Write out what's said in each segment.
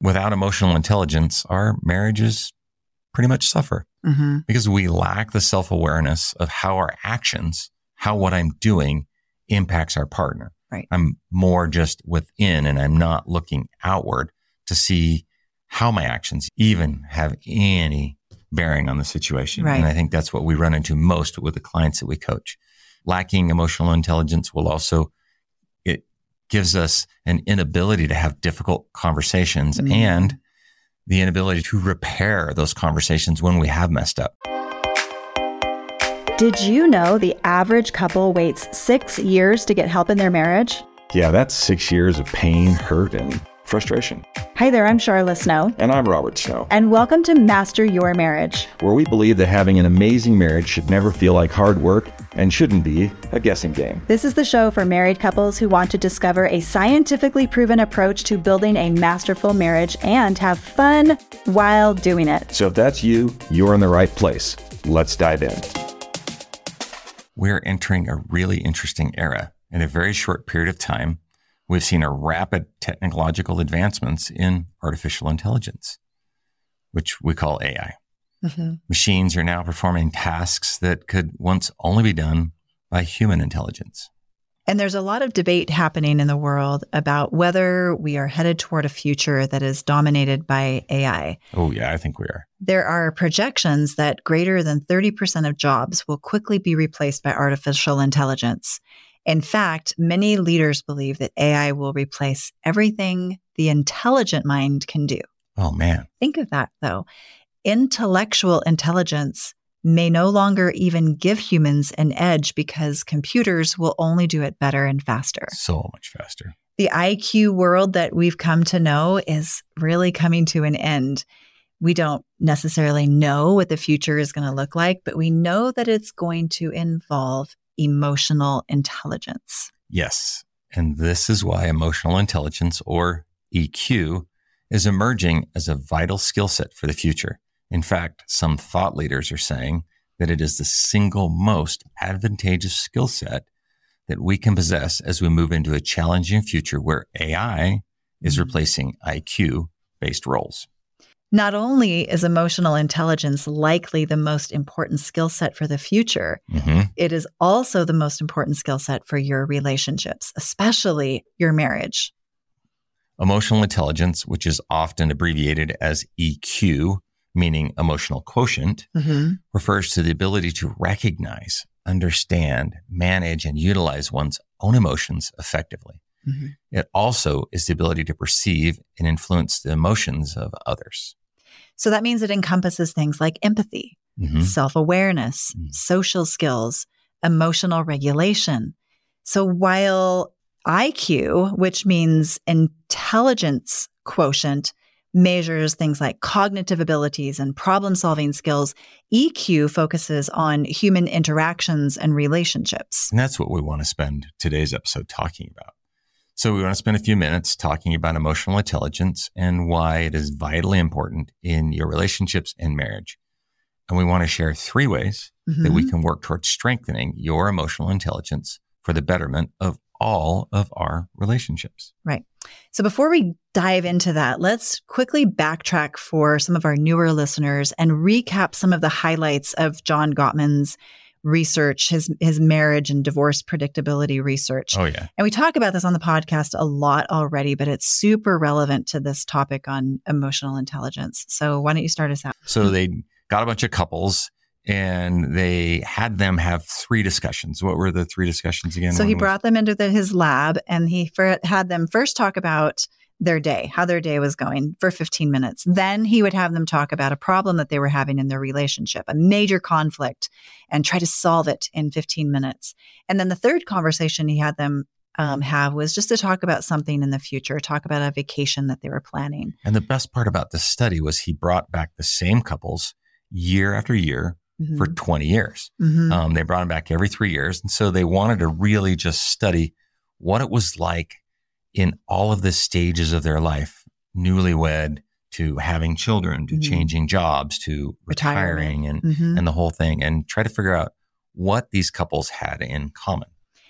without emotional intelligence, our marriages pretty much suffer hmm because we lack the self awareness of how our actions, how what I'm doing impacts our partner. Right. I'm more just within and I'm not looking outward to see how my actions even have any bearing on the situation. Right. And I think that's what we run into most with the clients that we coach. Lacking emotional intelligence will also, gives us an inability to have difficult conversations Mhm. and the inability to repair those conversations when we have messed up. Did you know the average couple waits six years to get help in their marriage? Yeah, that's six years of pain, hurt, and frustration. Hi there, I'm Sharla Snow, And I'm Robert Snow, and welcome to Master Your Marriage. where we believe that having an amazing marriage should never feel like hard work and shouldn't be a guessing game. This is the show for married couples who want to discover a scientifically proven approach to building a masterful marriage and have fun while doing it. So if that's you, you're in the right place. Let's dive in. We're entering a really interesting era. In a very short period of time, we've seen a rapid technological advancements in artificial intelligence, which we call AI. hmm Machines are now performing tasks that could once only be done by human intelligence. And there's a lot of debate happening in the world about whether we are headed toward a future that is dominated by AI. Oh, yeah, I think we are. There are projections that greater than 30% of jobs will quickly be replaced by artificial intelligence. In fact, many leaders believe that AI will replace everything the intelligent mind can do. Oh, man. Think of that, though. Intellectual intelligence may no longer even give humans an edge because computers will only do it better and faster. So much faster. The IQ world that we've come to know is really coming to an end. We don't necessarily know what the future is going to look like, but we know that it's going to involve emotional intelligence. Yes. And this is why emotional intelligence or EQ is emerging as a vital skill set for the future. In fact, some thought leaders are saying that it is the single most advantageous skill set that we can possess as we move into a challenging future where AI is Mhm. replacing IQ based roles. Not only is emotional intelligence likely the most important skill set for the future, Mhm. it is also the most important skill set for your relationships, especially your marriage. Emotional intelligence, which is often abbreviated as EQ, meaning emotional quotient, refers to the ability to recognize, understand, manage, and utilize one's own emotions effectively. Mhm. It also is the ability to perceive and influence the emotions of others. So that means it encompasses things like empathy, Mhm. self awareness, Mm. social skills, emotional regulation. So while IQ, which means intelligence quotient, measures things like cognitive abilities and problem solving skills, EQ focuses on human interactions and relationships. And that's what we want to spend today's episode talking about. So we want to spend a few minutes talking about emotional intelligence and why it is vitally important in your relationships and marriage. And we want to share three ways that we Mhm. can work towards strengthening your emotional intelligence for the betterment of all of our relationships. Right. So before we dive into that, let's quickly backtrack for some of our newer listeners and recap some of the highlights of John Gottman's research, his his marriage and divorce predictability research. Oh, yeah. And we talk about this on the podcast a lot already, but it's super relevant to this topic on emotional intelligence. So why don't you start us out? So they got a bunch of couples and they had them have three discussions. What were the three discussions again? So he brought them into the, his lab and he had them first talk about their day, how their day was going for 15 minutes. Then he would have them talk about a problem that they were having in their relationship, a major conflict, and try to solve it in 15 minutes. And then the third conversation he had them um, have was just to talk about something in the future, talk about a vacation that they were planning. And the best part about this study was he brought back the same couples year after year for 20 years. Mhm. Um, they brought them back every three years. And so they wanted to really just study what it was like in all of the stages of their life, newlywed to having children to Mhm. changing jobs to Retirement. retiring and, Mhm. and the whole thing and try to figure out what these couples had in common.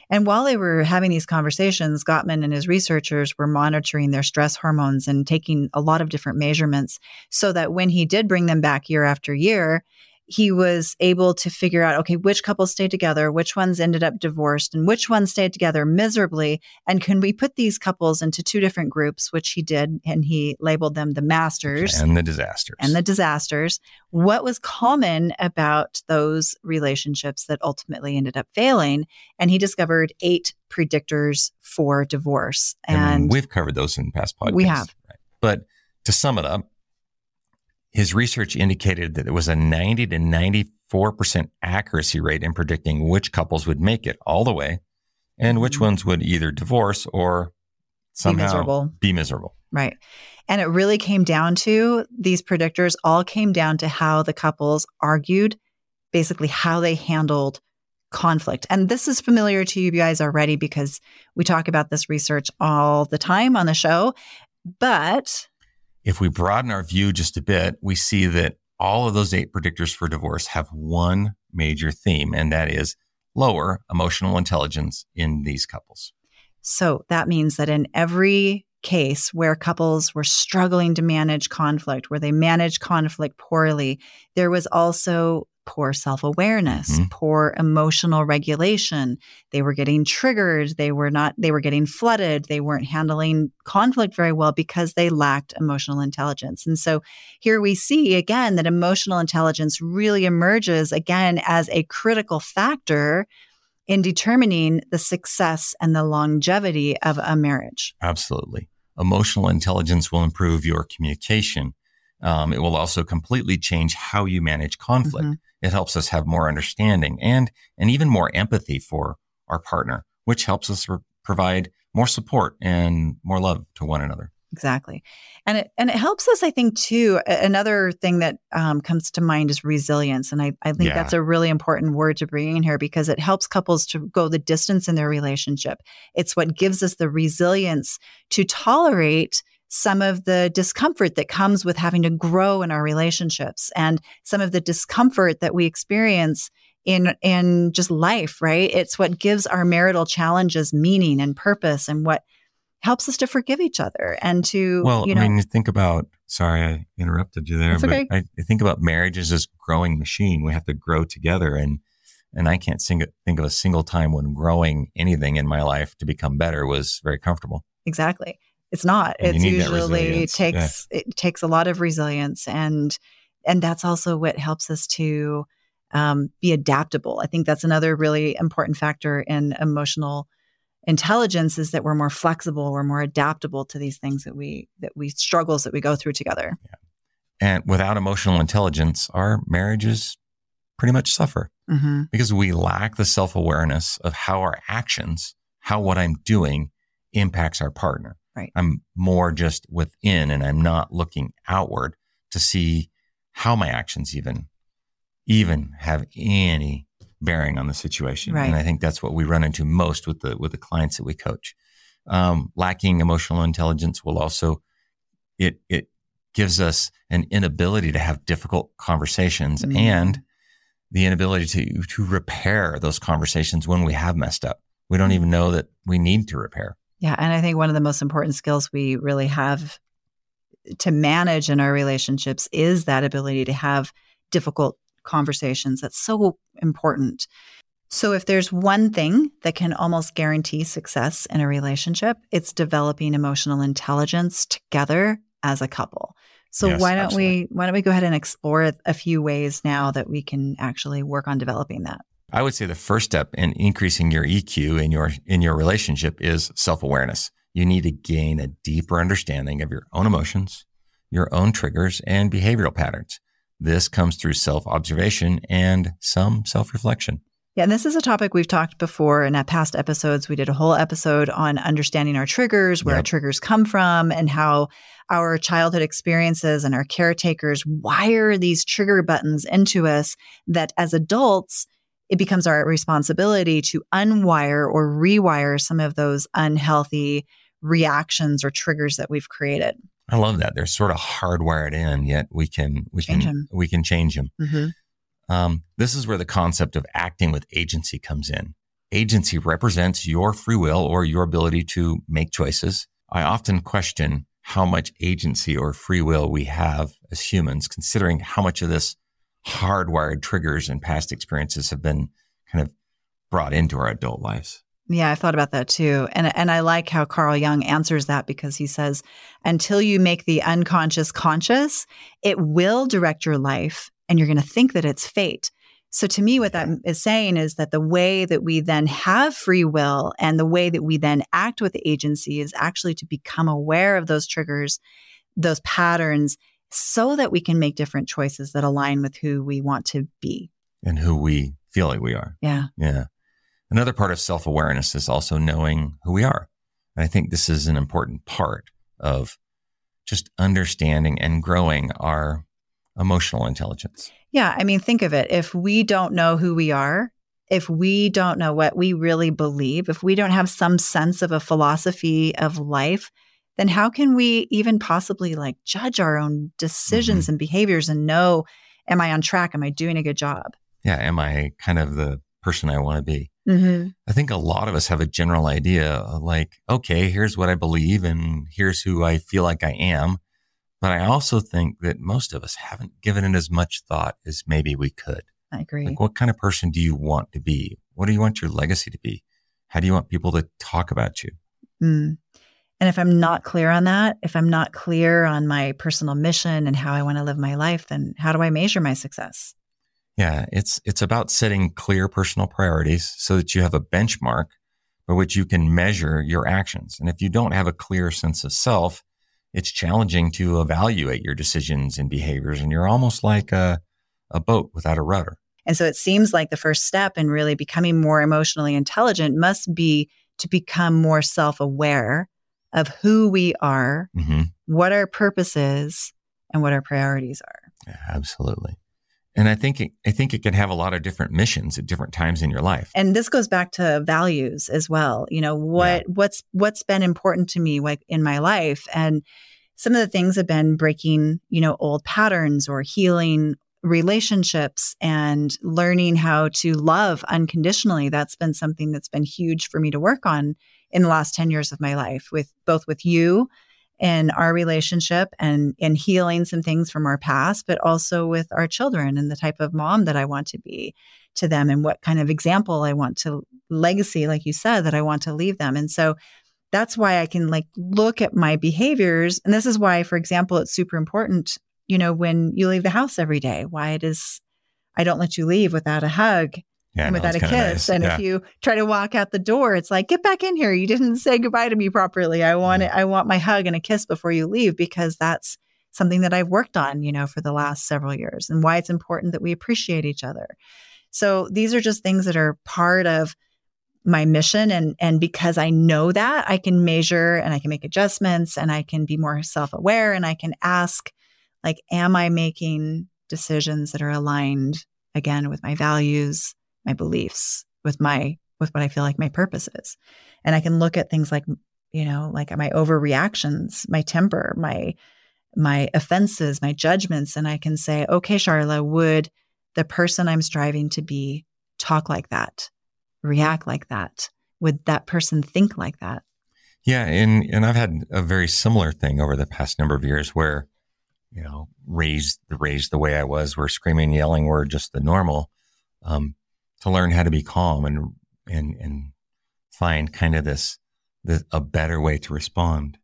And while they were having these conversations, Gottman and his researchers were monitoring their stress hormones and taking a lot of different measurements so that when he did bring them back year after year, he was able to figure out okay which couples stayed together which ones ended up divorced and which ones stayed together miserably and can we put these couples into two different groups which he did and he labeled them the masters and the disasters. and the disasters. What was common about those relationships that ultimately ended up failing and he discovered eight predictors for divorce and, and we've covered those in past podcasts. we have. Right? but to sum it up his research indicated that it was a 90 to 94% accuracy rate in predicting which couples would make it all the way and which mm-hmm. ones would either divorce or somehow be miserable. be miserable. Right. And it really came down to these predictors all came down to how the couples argued, basically how they handled conflict. And this is familiar to you guys already because we talk about this research all the time on the show. But if we broaden our view just a bit, we see that all of those eight predictors for divorce have one major theme, and that is lower emotional intelligence in these couples. So that means that in every case where couples were struggling to manage conflict, where they managed conflict poorly, there was also poor self awareness, mm-hmm. poor emotional regulation. They were getting triggered. They were not, they were getting flooded. They weren't handling conflict very well because they lacked emotional intelligence. And so here we see again that emotional intelligence really emerges again as a critical factor in determining the success and the longevity of a marriage. Absolutely. Emotional intelligence will improve your communication. Um, it will also completely change how you manage conflict. Mm-hmm. It helps us have more understanding and, and even more empathy for our partner, which helps us re- provide more support and more love to one another. Exactly. And it, and it helps us, I think, too. Another thing that um, comes to mind is resilience. And I, I think yeah. that's a really important word to bring in here because it helps couples to go the distance in their relationship. It's what gives us the resilience to tolerate some of the discomfort that comes with having to grow in our relationships and some of the discomfort that we experience in in just life right? It's what gives our marital challenges meaning and purpose and what helps us to forgive each other and to well you know, i mean think about sorry i interrupted you there but okay. I, I, think about marriage as this growing machine. We have to grow together and and i can't sing, think of a single time when growing anything in my life to become better was very comfortable. Exactly it's not. And it's usually takes yeah. it takes a lot of resilience and and that's also what helps us to um, be adaptable. I think that's another really important factor in emotional intelligence is that we're more flexible, we're more adaptable to these things that we that we struggles that we go through together. Yeah. And without emotional intelligence, our marriages pretty much suffer mm-hmm. because we lack the self awareness of how our actions, how what I'm doing impacts our partner. Right. I'm more just within and I'm not looking outward to see how my actions even even have any bearing on the situation. Right. And I think that's what we run into most with the with the clients that we coach. Um, lacking emotional intelligence will also it it gives us an inability to have difficult conversations mm-hmm. and the inability to to repair those conversations when we have messed up. We don't even know that we need to repair. Yeah. And I think one of the most important skills we really have to manage in our relationships is that ability to have difficult conversations. That's so important. So, if there's one thing that can almost guarantee success in a relationship, it's developing emotional intelligence together as a couple. So yes, why don't absolutely. we why don't we go ahead and explore a few ways now that we can actually work on developing that? I would say the first step in increasing your EQ in your in your relationship is self-awareness. You need to gain a deeper understanding of your own emotions, your own triggers and behavioral patterns. This comes through self-observation and some self-reflection. Yeah, and this is a topic we've talked before in past episodes. We did a whole episode on understanding our triggers, where yep. our triggers come from, and how our childhood experiences and our caretakers wire these trigger buttons into us that as adults it becomes our responsibility to unwire or rewire some of those unhealthy reactions or triggers that we've created. I love that. They're sort of hardwired in, yet we can we change can them. we can change them. Mm-hmm. Um, this is where the concept of acting with agency comes in. agency represents your free will or your ability to make choices, I often question how much agency or free will we have as humans, considering how much of this hardwired triggers and past experiences have been kind of brought into our adult lives. Yeah, I've thought about that too. And and I like how Carl Jung answers that because he says until you make the unconscious conscious, it will direct your life and you're going to think that it's fate. So to me what that is saying is that the way that we then have free will and the way that we then act with agency is actually to become aware of those triggers, those patterns so that we can make different choices that align with who we want to be and who we feel like we are. Yeah. Yeah. Another part of self awareness is also knowing who we are. And I think this is an important part of just understanding and growing our emotional intelligence. Yeah. I mean, think of it. If we don't know who we are, if we don't know what we really believe, if we don't have some sense of a philosophy of life, then how can we even possibly like judge our own decisions mm-hmm. and behaviors and know, am I on track? Am I doing a good job? Yeah. Am I kind of the person I want to be? Mm-hmm. I think a lot of us have a general idea like, okay, here's what I believe and here's who I feel like I am. But I also think that most of us haven't given it as much thought as maybe we could. I agree. Like, what kind of person do you want to be? What do you want your legacy to be? How do you want people to talk about you? Mm. And if I'm not clear on that, if I'm not clear on my personal mission and how I want to live my life, then how do I measure my success? Yeah, it's it's about setting clear personal priorities so that you have a benchmark by which you can measure your actions. And if you don't have a clear sense of self, it's challenging to evaluate your decisions and behaviors and you're almost like a a boat without a rudder. And so it seems like the first step in really becoming more emotionally intelligent must be to become more self-aware of who we are, mm-hmm. what our purpose is, and what our priorities are. Yeah, absolutely. And I think it, I think it can have a lot of different missions at different times in your life. And this goes back to values as well. You know, what yeah. what's what's been important to me like in my life and some of the things have been breaking, you know, old patterns or healing relationships and learning how to love unconditionally. That's been something that's been huge for me to work on in the last 10 years of my life with both with you and our relationship and in healing some things from our past, but also with our children and the type of mom that I want to be to them and what kind of example I want to legacy, like you said, that I want to leave them. And so that's why I can like look at my behaviors. And this is why, for example, it's super important, you know, when you leave the house every day, why it is I don't let you leave without a hug yeah, and without a kiss. Nice. And yeah. if you try to walk out the door, it's like, get back in here. You didn't say goodbye to me properly. I want mm-hmm. it, I want my hug and a kiss before you leave because that's something that I've worked on, you know, for the last several years and why it's important that we appreciate each other. So these are just things that are part of my mission and and because I know that I can measure and I can make adjustments and I can be more self-aware and I can ask like am I making decisions that are aligned again with my values my beliefs, with my with what I feel like my purpose is. And I can look at things like, you know, like my overreactions, my temper, my my offenses, my judgments, and I can say, okay, Sharla, would the person I'm striving to be talk like that, react like that? Would that person think like that? Yeah, and and I've had a very similar thing over the past number of years where, you know, raised raised the way I was, where screaming, yelling were just the normal. Um, to learn how to be calm and and and find kind of this, this a better way to respond.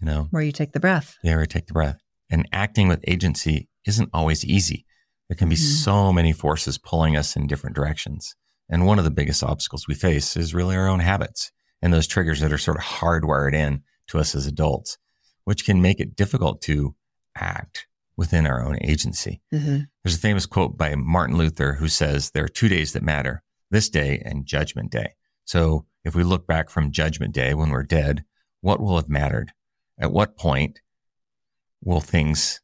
You know, where you take the breath. Yeah, where you take the breath. And acting with agency isn't always easy. There can be mm-hmm. so many forces pulling us in different directions. And one of the biggest obstacles we face is really our own habits and those triggers that are sort of hardwired in to us as adults, which can make it difficult to act within our own agency. Mm-hmm. There's a famous quote by Martin Luther who says, There are two days that matter this day and judgment day. So if we look back from judgment day when we're dead, what will have mattered? At what point will things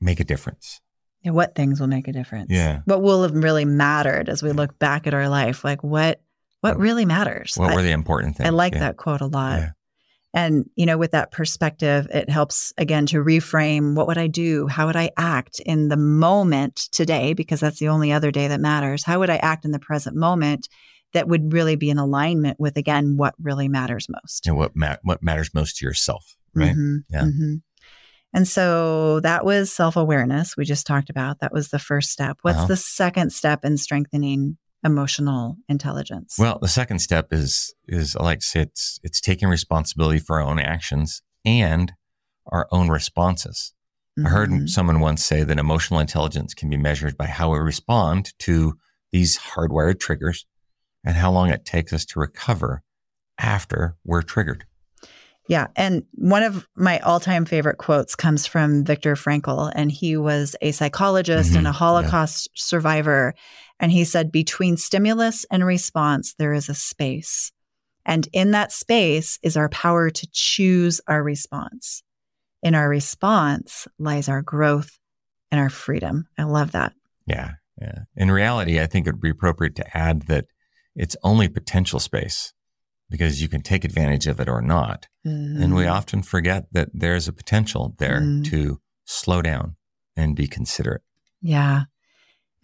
make a difference? Yeah, what things will make a difference? Yeah. What will have really mattered as we look back at our life? Like what what really matters? What I, were the important things? I like yeah. that quote a lot. And, you know, with that perspective, it helps again to reframe what would I do? How would I act in the moment today? Because that's the only other day that matters. How would I act in the present moment that would really be in alignment with again what really matters most. And what ma- what matters most to yourself, right? Mhm, Yeah. mhm. And so that was self awareness we just talked about. That was the first step. What's Uh-huh. the second step in strengthening emotional intelligence? Well, the second step is is I like to say it's it's taking responsibility for our own actions and our own responses. I heard Mhm. someone once say that emotional intelligence can be measured by how we respond to these hardwired triggers and how long it takes us to recover after we're triggered. Yeah. And one of my all time favorite quotes comes from Viktor Frankl. And he was a psychologist and Mhm. a Yeah. Holocaust survivor. And he said, between stimulus and response, there is a space. And in that space is our power to choose our response. In our response lies our growth and our freedom. I love that. Yeah. Yeah. In reality, I think it would be appropriate to add that it's only potential space because you can take advantage of it or not. And we Mm. often forget that there's a potential there Mm. to slow down and be considerate. Yeah.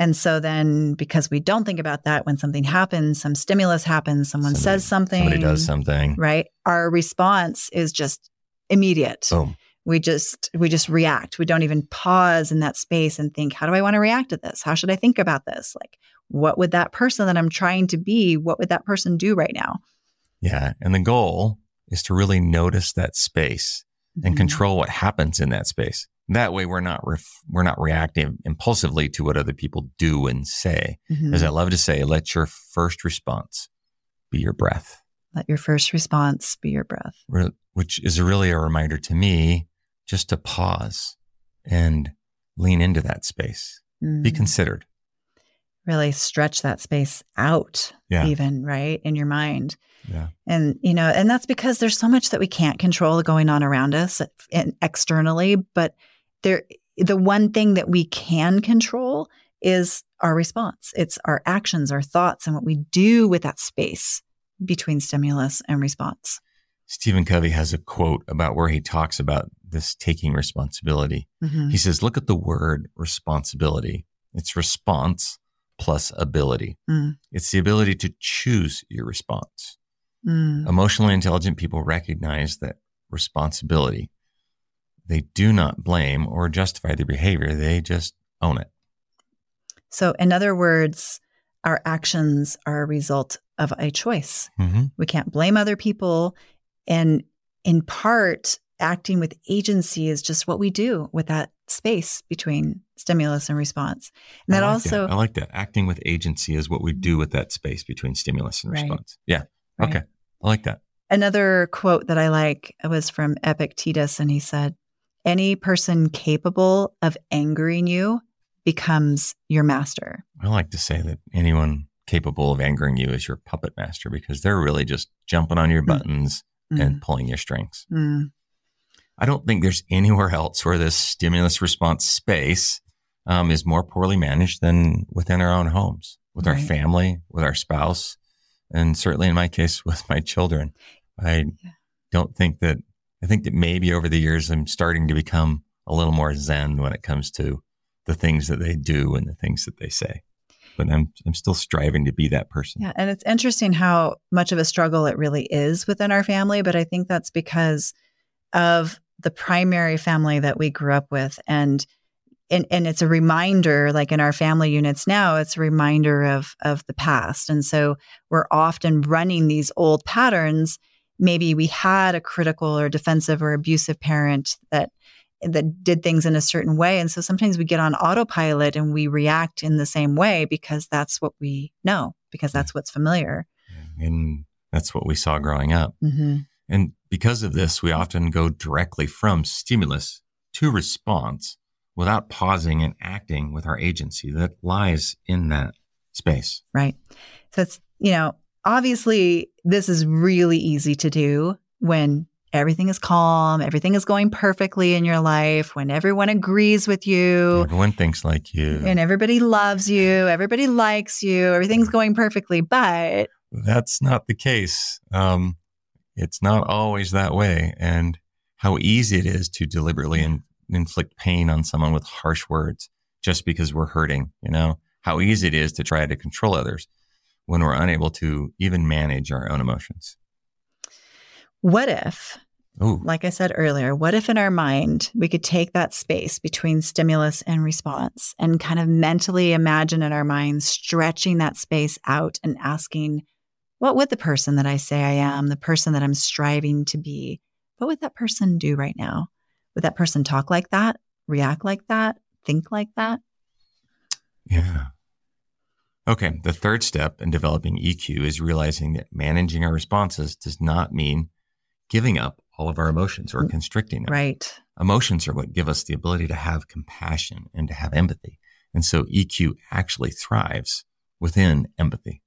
And so then, because we don't think about that, when something happens, some stimulus happens, someone Somebody- says something, Somebody does something. right? Our response is just immediate. Boom. We just we just react. We don't even pause in that space and think, how do I want to react to this? How should I think about this? Like, what would that person that I'm trying to be, what would that person do right now? Yeah. And the goal is to really notice that space and Mhm. control what happens in that space. That way we're not ref- we're not reacting impulsively to what other people do and say. Mhm. As I love to say, let your first response be your breath, Let your first response be your breath. re- which is really a reminder to me just to pause and lean into that space. Be Mm. considered. Really stretch that space out, Yeah. even right in your mind. Yeah. And, you know, and that's because there's so much that we can't control going on around us and externally. But there, the one thing that we can control is our response. It's our actions, our thoughts, and what we do with that space between stimulus and response. Stephen Covey has a quote about where he talks about this taking responsibility. Mhm. He says, look at the word responsibility. It's response plus ability. Mm. It's the ability to choose your response. Mm. Emotionally intelligent people recognize that responsibility. They do not blame or justify their behavior. They just own it. So, in other words, our actions are a result of a choice. Mm-hmm. We can't blame other people. And in part, acting with agency is just what we do with that space between stimulus and response. And that I like also, I like that. Acting with agency is what we do with that space between stimulus and Right. response. Yeah. Right. Okay. I like that. another quote that I like was from Epictetus, and he said, Any person capable of angering you becomes your master. I like to say that anyone capable of angering you is your puppet master because they're really just jumping on your Mm. buttons and pulling your strings. Mm. I don't think there's anywhere else where this stimulus response space um, is more poorly managed than within our own homes, with our family, with our spouse, and certainly in my case, with my children. I Yeah. don't think that, I think that maybe over the years, I'm starting to become a little more zen when it comes to the things that they do and the things that they say. But I'm, I'm still striving to be that person. Yeah. And it's interesting how much of a struggle it really is within our family. But I think that's because of the primary family that we grew up with. And and, and it's a reminder, like in our family units now, it's a reminder of of the past. And so we're often running these old patterns. Maybe we had a critical or defensive or abusive parent that that did things in a certain way. And so sometimes we get on autopilot and we react in the same way because that's what we know, because that's what's familiar. And that's what we saw growing up. Mm-hmm. And because of this, we often go directly from stimulus to response without pausing and acting with our agency that lies in that space. Right. So it's, you know, obviously this is really easy to do when everything is calm, everything is going perfectly in your life, when everyone agrees with you. Everyone thinks like you. And everybody loves you, everybody likes you, everything's going perfectly. But That's not the case. Um, it's not always that way. And how easy it is to deliberately in, inflict pain on someone with harsh words just because we're hurting, you know, how easy it is to try to control others. when we're unable to even manage our own emotions. What if, Ooh, like I said earlier, what if in our mind we could take that space between stimulus and response and kind of mentally imagine in our minds stretching that space out and asking, what would the person that I say I am, the person that I'm striving to be, what would that person do right now? Would that person talk like that, react like that, think like that? yeah. Okay. The third step in developing EQ is realizing that managing our responses does not mean giving up all of our emotions or constricting them. Right. Emotions are what give us the ability to have compassion and to have empathy. And so EQ actually thrives within empathy.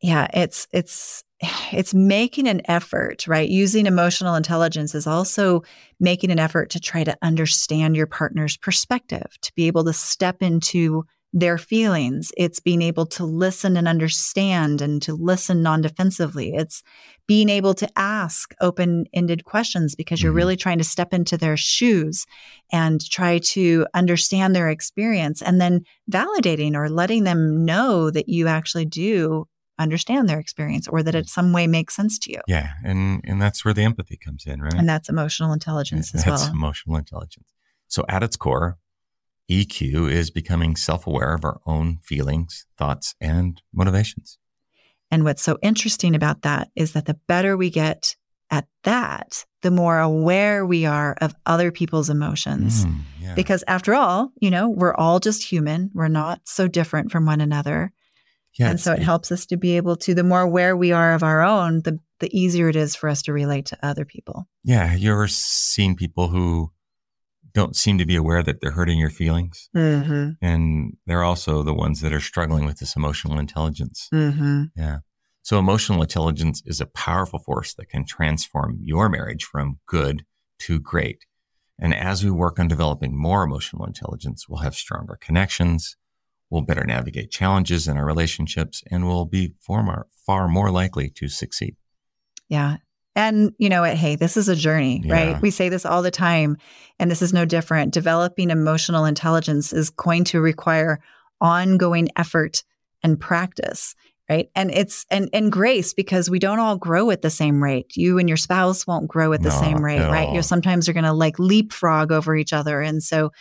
Yeah, it's it's it's making an effort, right? Using emotional intelligence is also making an effort to try to understand your partner's perspective, to be able to step into their feelings. It's being able to listen and understand and to listen non defensively. It's being able to ask open ended questions because you're Mhm. really trying to step into their shoes and try to understand their experience and then validating or letting them know that you actually do understand their experience or that it some way makes sense to you. Yeah. And, and that's where the empathy comes in, right? And that's emotional intelligence as well. That's well. emotional intelligence. So at its core, EQ is becoming self-aware of our own feelings, thoughts, and motivations. And what's so interesting about that is that the better we get at that, the more aware we are of other people's emotions. Mm, yeah. Because after all, you know, we're all just human. We're not so different from one another. Yeah, and so it helps us to be able to, the more aware we are of our own, the, the easier it is for us to relate to other people. Yeah. You ever seen people who don't seem to be aware that they're hurting your feelings? Mm-hmm. And they're also the ones that are struggling with this emotional intelligence. Mm-hmm. Yeah. So emotional intelligence is a powerful force that can transform your marriage from good to great. And as we work on developing more emotional intelligence, we'll have stronger connections. We'll better navigate challenges in our relationships and we'll be far more, far more likely to succeed. Yeah. And you know what? Hey, this is a journey, Yeah. right? We say this all the time, and this is no different. Developing emotional intelligence is going to require ongoing effort and practice, right? And it's and and grace because we don't all grow at the same rate. You and your spouse won't grow at the No, same rate, at right? You're sometimes you're going to like leapfrog over each other, and so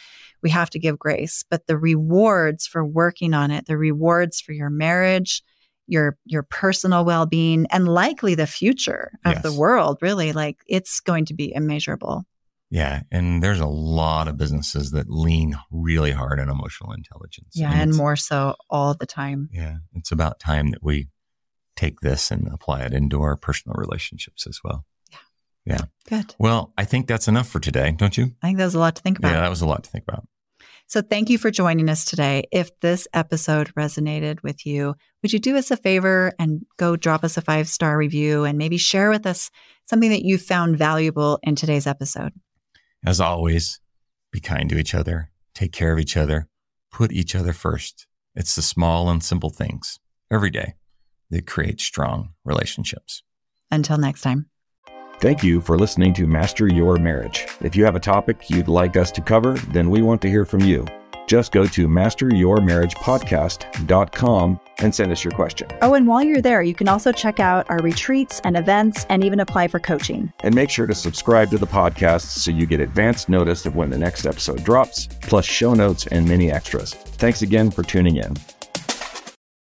we have to give grace. But the rewards for working on it, the rewards for your marriage, your your personal well-being and likely the future of the world really like it's going to be immeasurable Yeah. And there's a lot of businesses that lean really hard on emotional intelligence. yeah and it's- more so all the time Yeah. It's about time that we take this and apply it into our personal relationships as well. Yeah. Yeah. Good Well, I think that's enough for today, don't you? i think that was a lot to think about Yeah, that was a lot to think about. So thank you for joining us today if this episode resonated with you would you do us a favor and go drop us a five star review and maybe share with us something that you found valuable in today's episode As always, be kind to each other, take care of each other, put each other first. It's the small and simple things every day that create strong relationships. until next time Thank you for listening to Master Your Marriage. If you have a topic you'd like us to cover, then we want to hear from you. Just go to masteryourmarriagepodcast.com and send us your question. Oh, and while you're there, you can also check out our retreats and events and even apply for coaching. And make sure to subscribe to the podcast so you get advance notice of when the next episode drops, plus show notes and many extras. Thanks again for tuning in.